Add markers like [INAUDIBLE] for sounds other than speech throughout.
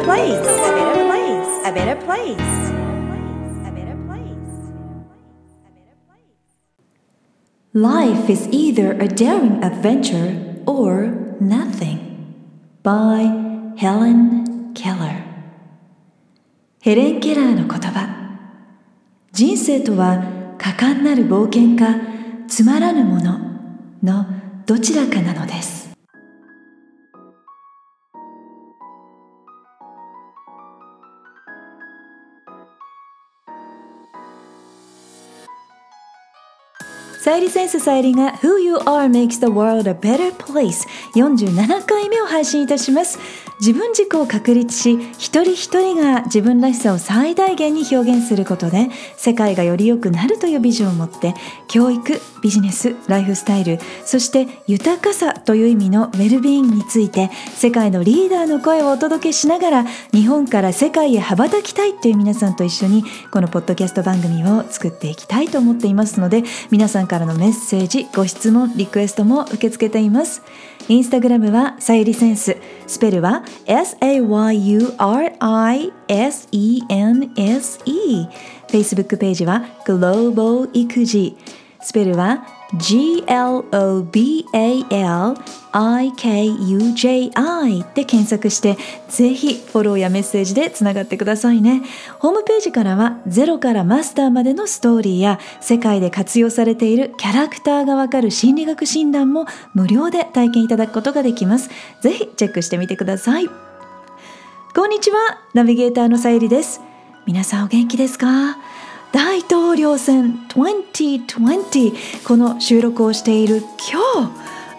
better place. A better place. A better place. A better place. Life is either a daring adventure or nothing by Helen Keller ヘレン・ケラーの言葉人生とは果敢なる冒険かつまらぬもののどちらかなのですさゆりセンスさゆりが Who You Are Makes the World a Better Place 47回目を配信いたします自分軸を確立し一人一人が自分らしさを最大限に表現することで世界がより良くなるというビジョンを持って教育ビジネスライフスタイルそして豊かさという意味のウェルビーイングについて世界のリーダーの声をお届けしながら日本から世界へ羽ばたきたいという皆さんと一緒にこのポッドキャスト番組を作っていきたいと思っていますので皆さんからのメッセージご質問リクエストも受け付けています。インスタグラムはさゆりセンス。スペルは SAYURISENSE Facebook ページはグローバル育児。スペルは GLOBALIKUJI で検索してぜひフォローやメッセージでつながってくださいね。ホームページからはゼロからマスターまでのストーリーや世界で活用されているキャラクターがわかる心理学診断も無料で体験いただくことができます。ぜひチェックしてみてください。こんにちはナビゲーターのさゆりです。皆さんお元気ですか？大統領選2020この収録をしている今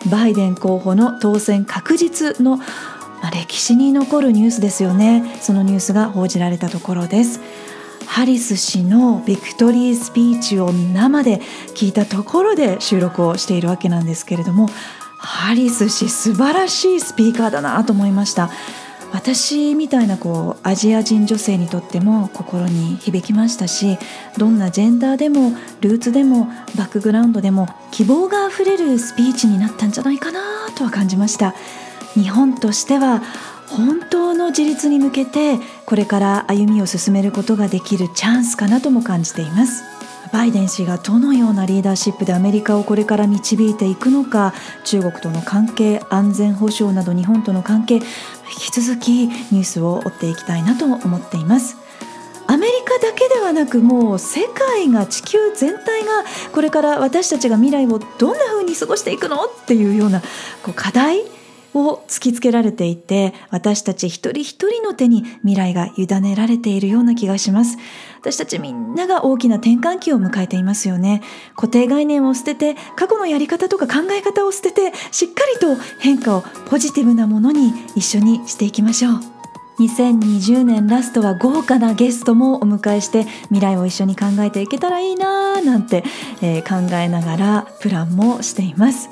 日バイデン候補の当選確実の、まあ、歴史に残るニュースですよね。そのニュースが報じられたところです。ハリス氏のビクトリースピーチを生で聞いたところで収録をしているわけなんですけれどもハリス氏素晴らしいスピーカーだなと思いました。私みたいなこうアジア人女性にとっても心に響きましたしどんなジェンダーでもルーツでもバックグラウンドでも希望があふれるスピーチになったんじゃないかなとは感じました。日本としては本当の自立に向けてこれから歩みを進めることができるチャンスかなとも感じています。バイデン氏がどのようなリーダーシップでアメリカをこれから導いていくのか中国との関係安全保障など日本との関係引き続きニュースを追っていきたいなと思っています。アメリカだけではなくもう世界が地球全体がこれから私たちが未来をどんな風に過ごしていくの？っていうようなこう課題を突きつけられていて私たち一人一人の手に未来が委ねられているような気がします。私たちみんなが大きな転換期を迎えていますよね。固定概念を捨てて過去のやり方とか考え方を捨ててしっかりと変化をポジティブなものに一緒にしていきましょう。2020年ラストは豪華なゲストもお迎えして未来を一緒に考えていけたらいいなーなんて、えー、考えながらプランもしています。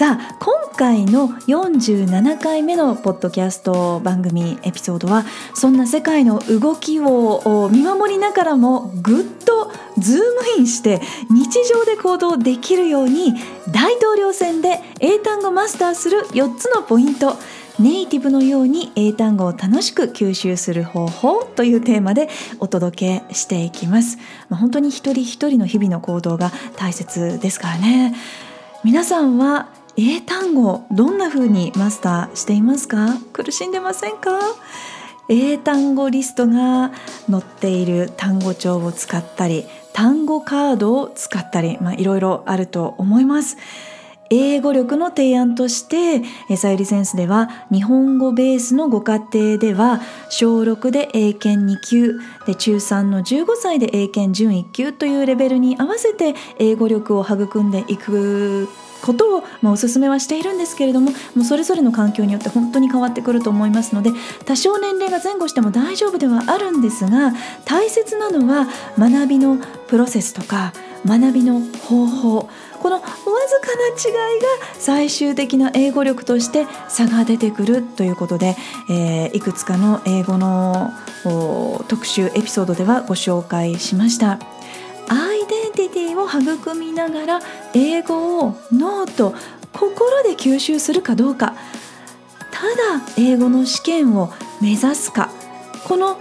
さあ今回の47回目のポッドキャスト番組エピソードはそんな世界の動きを見守りながらもぐっとズームインして日常で行動できるように大統領選で英単語マスターする4つのポイントネイティブのように英単語を楽しく吸収する方法というテーマでお届けしていきます。まあ、本当に一人一人の日々の行動が大切ですからね。皆さんは英単語どんな風にマスターしていますか？苦しんでませんか？英単語リストが載っている単語帳を使ったり単語カードを使ったり、まあ、いろいろあると思います。英語力の提案としてさゆりセンスでは日本語ベースのご家庭では小6で英検2級で中3の15歳で英検準1級というレベルに合わせて英語力を育んでいくことを、まあ、おすすめはしているんですけれどももうそれぞれの環境によって本当に変わってくると思いますので多少年齢が前後しても大丈夫ではあるんですが大切なのは学びのプロセスとか学びの方法このわずかな違いが最終的な英語力として差が出てくるということで、えー、いくつかの英語の特集エピソードではご紹介しました。ィを育みながら英語を脳と心で吸収するかどうかただ英語の試験を目指すかこの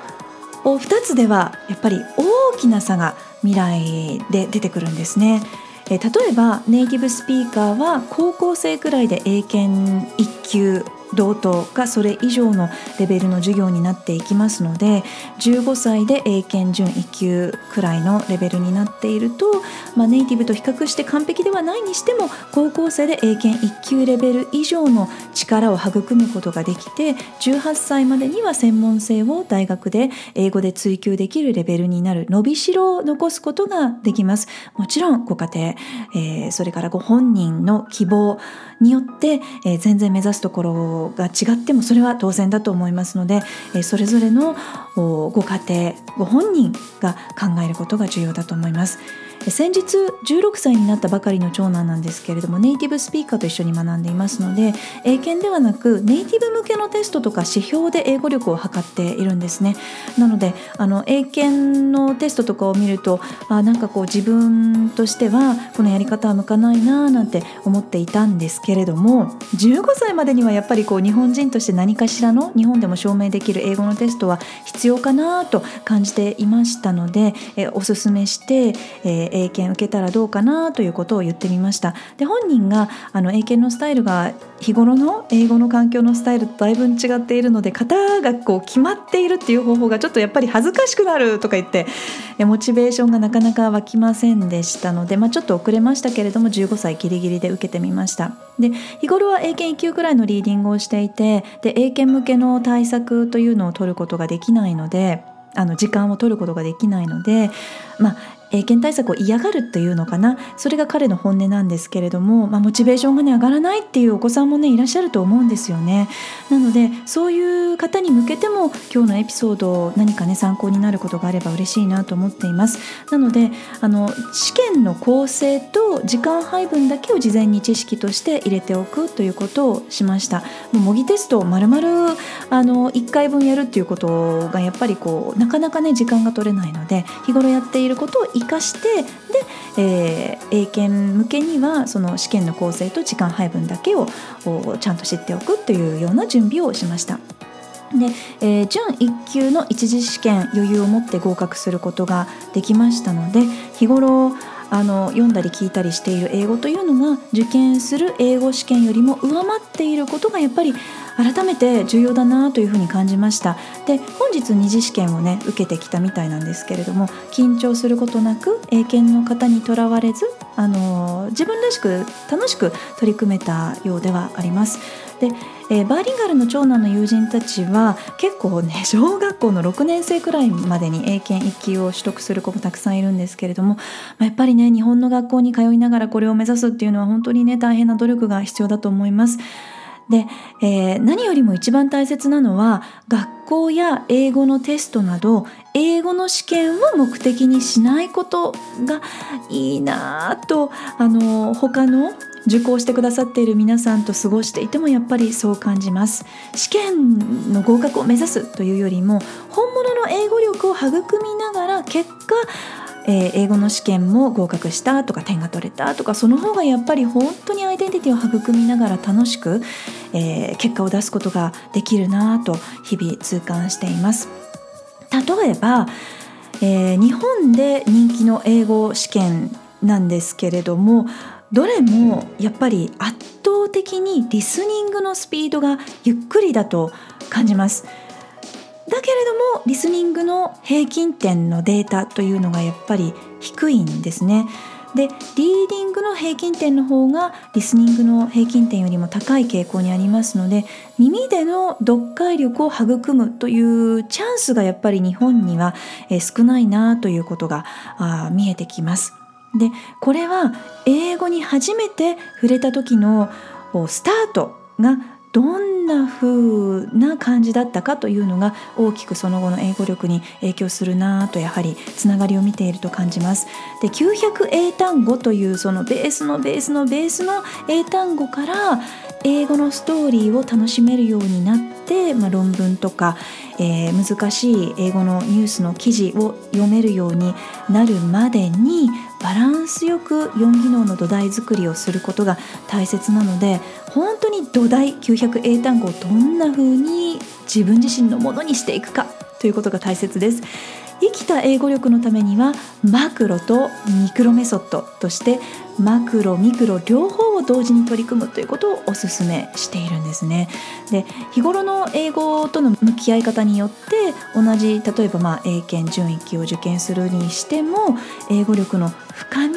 2つではやっぱり大きな差が未来で出てくるんですね。例えばネイティブスピーカーは高校生くらいで英検1級同等かそれ以上のレベルの授業になっていきますので15歳で英検準1級くらいのレベルになっていると、まあ、ネイティブと比較して完璧ではないにしても高校生で英検1級レベル以上の力を育むことができて18歳までには専門性を大学で英語で追求できるレベルになる伸びしろを残すことができます。もちろんご家庭、えー、それからご本人の希望によって、えー、全然目指すところが違ってもそれは当然だと思いますので、えー、それぞれのご家庭ご本人が考えることが重要だと思います。先日16歳になったばかりの長男なんですけれどもネイティブスピーカーと一緒に学んでいますので英検ではなくネイティブ向けのテストとか指標で英語力を測っているんですね。なのであの英検のテストとかを見るとあなんかこう自分としてはこのやり方は向かないななんて思っていたんですけれども15歳までにはやっぱりこう日本人として何かしらの日本でも証明できる英語のテストは必要かなと感じていましたのでえおすすめして、えー、英検受けたらどうかなということを言ってみました。で本人があの英検のスタイルが日頃の英語の環境のスタイルとだいぶ違っているので型がこう決まっているっていう方法がちょっとやっぱり恥ずかしくなるとか言ってモチベーションがなかなか湧きませんでしたので、まあ、ちょっと遅れましたけれども15歳ギリギリで受けてみました。で日頃は英検1級くらいのリーディングをしていてで英検向けの対策というのを取ることができないのであの時間を取ることができないので、まあ、英検対策を嫌がるというのかな。それが彼の本音なんですけれども、まあ、モチベーションがね上がらないっていうお子さんもねいらっしゃると思うんですよね。なのでそういう方に向けても今日のエピソード何かね参考になることがあれば嬉しいなと思っています。なのであの試験の構成と時間配分だけを事前に知識として入れておくということをしました。もう模擬テストを丸々あの1回分やるっていうことがやっぱりこうなかなかね時間が取れないので日頃やっていることを生かしてで、えー、英検向けにはその試験の構成と時間配分だけをちゃんと知っておくというような準備をしました。で、えー、準1級の一次試験余裕を持って合格することができましたので日頃あの読んだり聞いたりしている英語というのが受験する英語試験よりも上回っていることがやっぱり改めて重要だなというふうに感じました。で本日二次試験をね受けてきたみたいなんですけれども緊張することなく英検の方にとらわれずあの自分らしく楽しく取り組めたようではあります。で、えー、バーリンガルの長男の友人たちは結構ね [LAUGHS] 小学校の6年生くらいまでに英検1級を取得する子もたくさんいるんですけれども、まあ、やっぱりね日本の学校に通いながらこれを目指すっていうのは本当にね大変な努力が必要だと思います。で、えー、何よりも一番大切なのは学校や英語のテストなど英語の試験を目的にしないことがいいなとあの他の受講してくださっている皆さんと過ごしていてもやっぱりそう感じます試験の合格を目指すというよりも本物の英語力を育みながら結果えー、英語の試験も合格したとか点が取れたとかその方がやっぱり本当にアイデンティティを育みながら楽しく、えー、結果を出すことができるなと日々痛感しています。例えば、えー、日本で人気の英語試験なんですけれどもどれもやっぱり圧倒的にリスニングのスピードがゆっくりだと感じます。だけれどもリスニングの平均点のデータというのがやっぱり低いんですね。でリーディングの平均点の方がリスニングの平均点よりも高い傾向にありますので耳での読解力を育むというチャンスがやっぱり日本には少ないなということが見えてきます。でこれは英語に初めて触れた時のスタートがどんな風な感じだったかというのが大きくその後の英語力に影響するなとやはりつながりを見ていると感じます。で900英単語というそのベースのベースのベースの英単語から英語のストーリーを楽しめるようになって、まあ、論文とか、えー、難しい英語のニュースの記事を読めるようになるまでにバランスよく4技能の土台作りをすることが大切なので本当に土台900英単語をどんな風に自分自身のものにしていくかということが大切です。生きた英語力のためにはマクロとミクロメソッドとしてマクロミクロ両方を同時に取り組むということをお勧めしているんですね。で日頃の英語との向き合い方によって同じ例えばまあ英検準1級を受験するにしても英語力の深み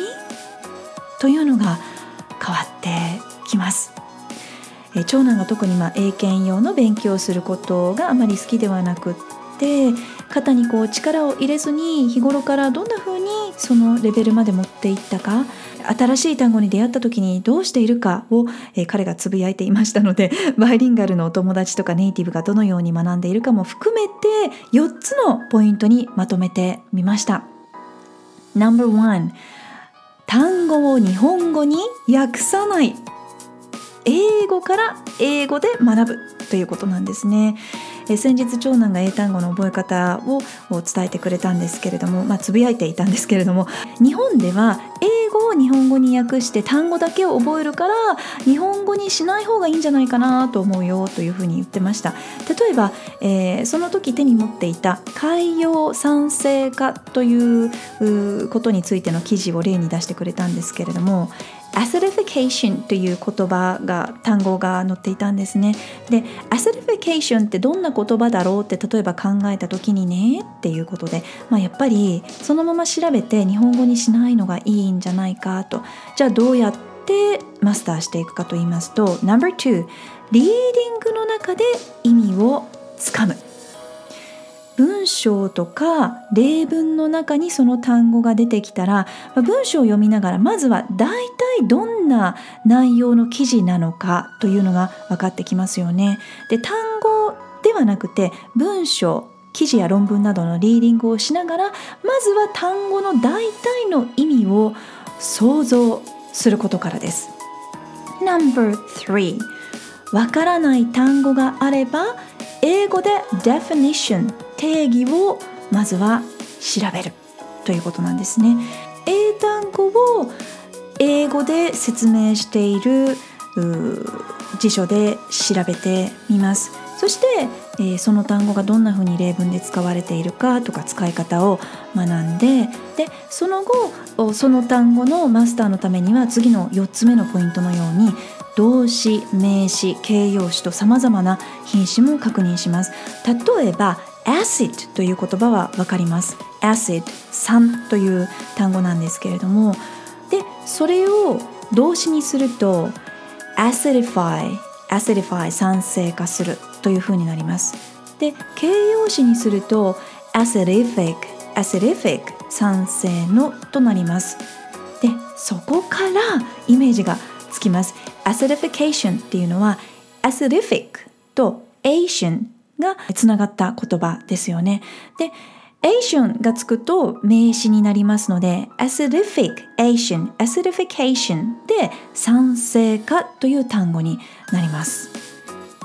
というのが変わってきます。え長男が特にまあ英検用の勉強をすることがあまり好きではなくって肩にこう力を入れずに日頃からどんな風にそのレベルまで持っていったか新しい単語に出会った時にどうしているかを、えー、彼がつぶやいていましたので [LAUGHS] バイリンガルのお友達とかネイティブがどのように学んでいるかも含めて4つのポイントにまとめてみました。No.1 単語を日本語に訳さない英語から英語で学ぶということなんですね。え先日長男が英単語の覚え方を伝えてくれたんですけれども、まあ、つぶやいていたんですけれども日本ではを日本語に訳して単語だけを覚えるから日本語にしない方がいいんじゃないかなと思うよというふうに言ってました。例えば、えー、その時手に持っていた海洋酸性化ということについての記事を例に出してくれたんですけれども acidification という言葉が単語が載っていたんですね。で acidification ってどんな言葉だろうって例えば考えた時にねっていうことで、まあ、やっぱりそのまま調べて日本語にしないのがいいんじゃないかと。じゃあどうやってマスターしていくかと言いますと No.2 リーディングの中で意味をつかむ。文章とか例文の中にその単語が出てきたら文章を読みながらまずは大体どんな内容の記事なのかというのが分かってきますよね。で単語ではなくて文章記事や論文などのリーディングをしながらまずは単語の大体の意味を想像することからです。No.3 わからない単語があれば英語で definition 定義をまずは調べるということなんですね。英単語を英語で説明している辞書で調べてみます。そして、えー、その単語がどんなふうに例文で使われているかとか使い方を学んででその後その単語のマスターのためには次の4つ目のポイントのように動詞名詞形容詞とさまざまな品詞も確認します。例えば acid という言葉は分かります。acid 酸という単語なんですけれども。でそれを動詞にすると acidify acidify 酸性化するというふうになります。で形容詞にすると acidific acidific 酸性のとなります。でそこからイメージがきます acidification っていうのは acidific と Asian がつながった言葉ですよね。で Asian がつくと名詞になりますので acidific Asian acidification で酸性化という単語になります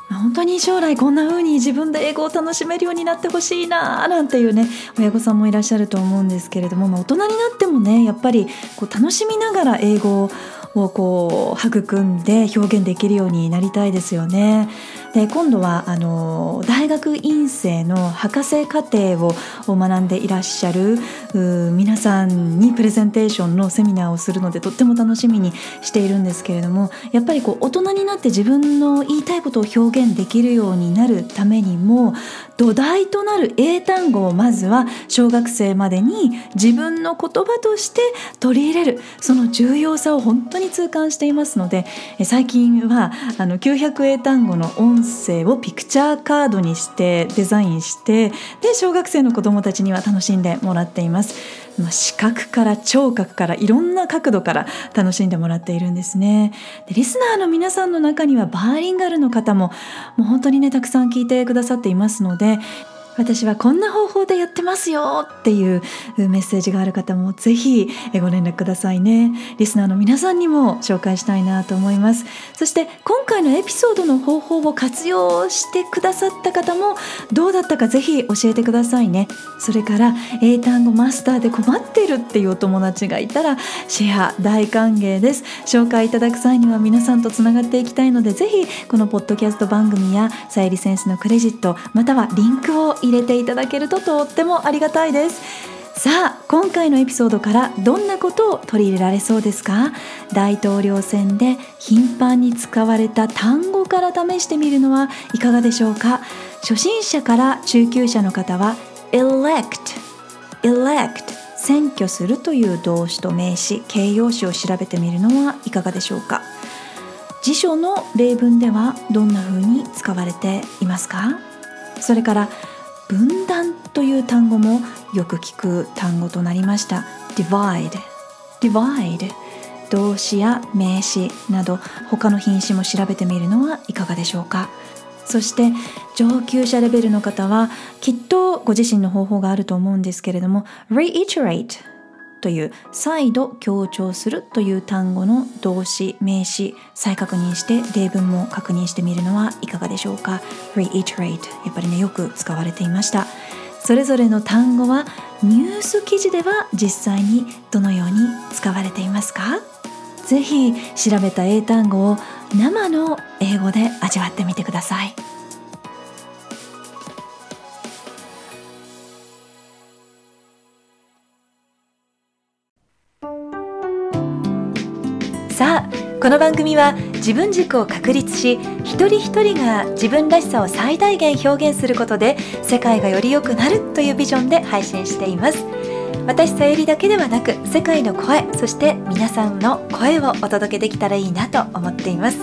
本当に将来こんな風に自分で英語を楽しめるようになってほしいななんていうね親御さんもいらっしゃると思うんですけれども、まあ、大人になってもねやっぱりこう楽しみながら英語ををこう育んで表現できるようになりたいですよね。で今度はあの大学院生の博士課程を学んでいらっしゃる皆さんにプレゼンテーションのセミナーをするのでとっても楽しみにしているんですけれどもやっぱりこう大人になって自分の言いたいことを表現できるようになるためにも土台となる英単語をまずは小学生までに自分の言葉として取り入れるその重要さを本当に痛感していますので最近はあの900英単語の音声をピクチャーカードにしてデザインしてで小学生の子どもたちには楽しんでもらっています。まあ、視覚から聴覚からいろんな角度から楽しんでもらっているんですねでリスナーの皆さんの中にはバーリンガルの方ももう本当にねたくさん聞いてくださっていますので私はこんな方法でやってますよっていうメッセージがある方もぜひご連絡くださいね。リスナーの皆さんにも紹介したいなと思います。そして今回のエピソードの方法を活用してくださった方もどうだったかぜひ教えてくださいね。それから英単語マスターで困ってるっていうお友達がいたらシェア大歓迎です。紹介いただく際には皆さんとつながっていきたいのでぜひこのポッドキャスト番組やさゆりセンスのクレジットまたはリンクを入れていただけるととってもありがたいです。さあ今回のエピソードからどんなことを取り入れられそうですか？大統領選で頻繁に使われた単語から試してみるのはいかがでしょうか？初心者から中級者の方は elect elect 選挙するという動詞と名詞形容詞を調べてみるのはいかがでしょうか？辞書の例文ではどんな風に使われていますか？それから分断という単語もよく聞く単語となりました。divide divide 動詞や名詞など他の品種も調べてみるのはいかがでしょうか。そして上級者レベルの方はきっとご自身の方法があると思うんですけれども reiterate という再度強調するという単語の動詞名詞再確認して例文も確認してみるのはいかがでしょうか？reiterate やっぱりねよく使われていました。それぞれの単語はニュース記事では実際にどのように使われていますか？ぜひ調べた英単語を生の英語で味わってみてください。さあこの番組は自分軸を確立し一人一人が自分らしさを最大限表現することで世界がより良くなるというビジョンで配信しています。私さゆりだけではなく世界の声そして皆さんの声をお届けできたらいいなと思っています。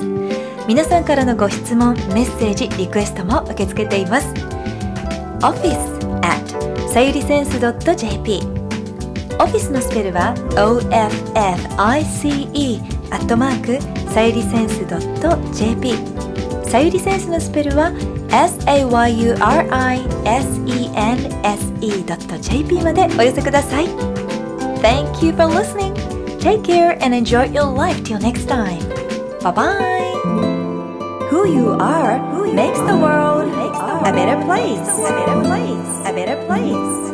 皆さんからのご質問メッセージリクエストも受け付けています。office at さゆりセンス .jp オフィスのスペルは OFFICE アットマークさゆりセンス .jp さゆりセンスのスペルは sayurisense.jp までお寄せください Thank you for listening Take care and enjoy your life till next time Bye bye Who you are makes the world a better place A better place A better place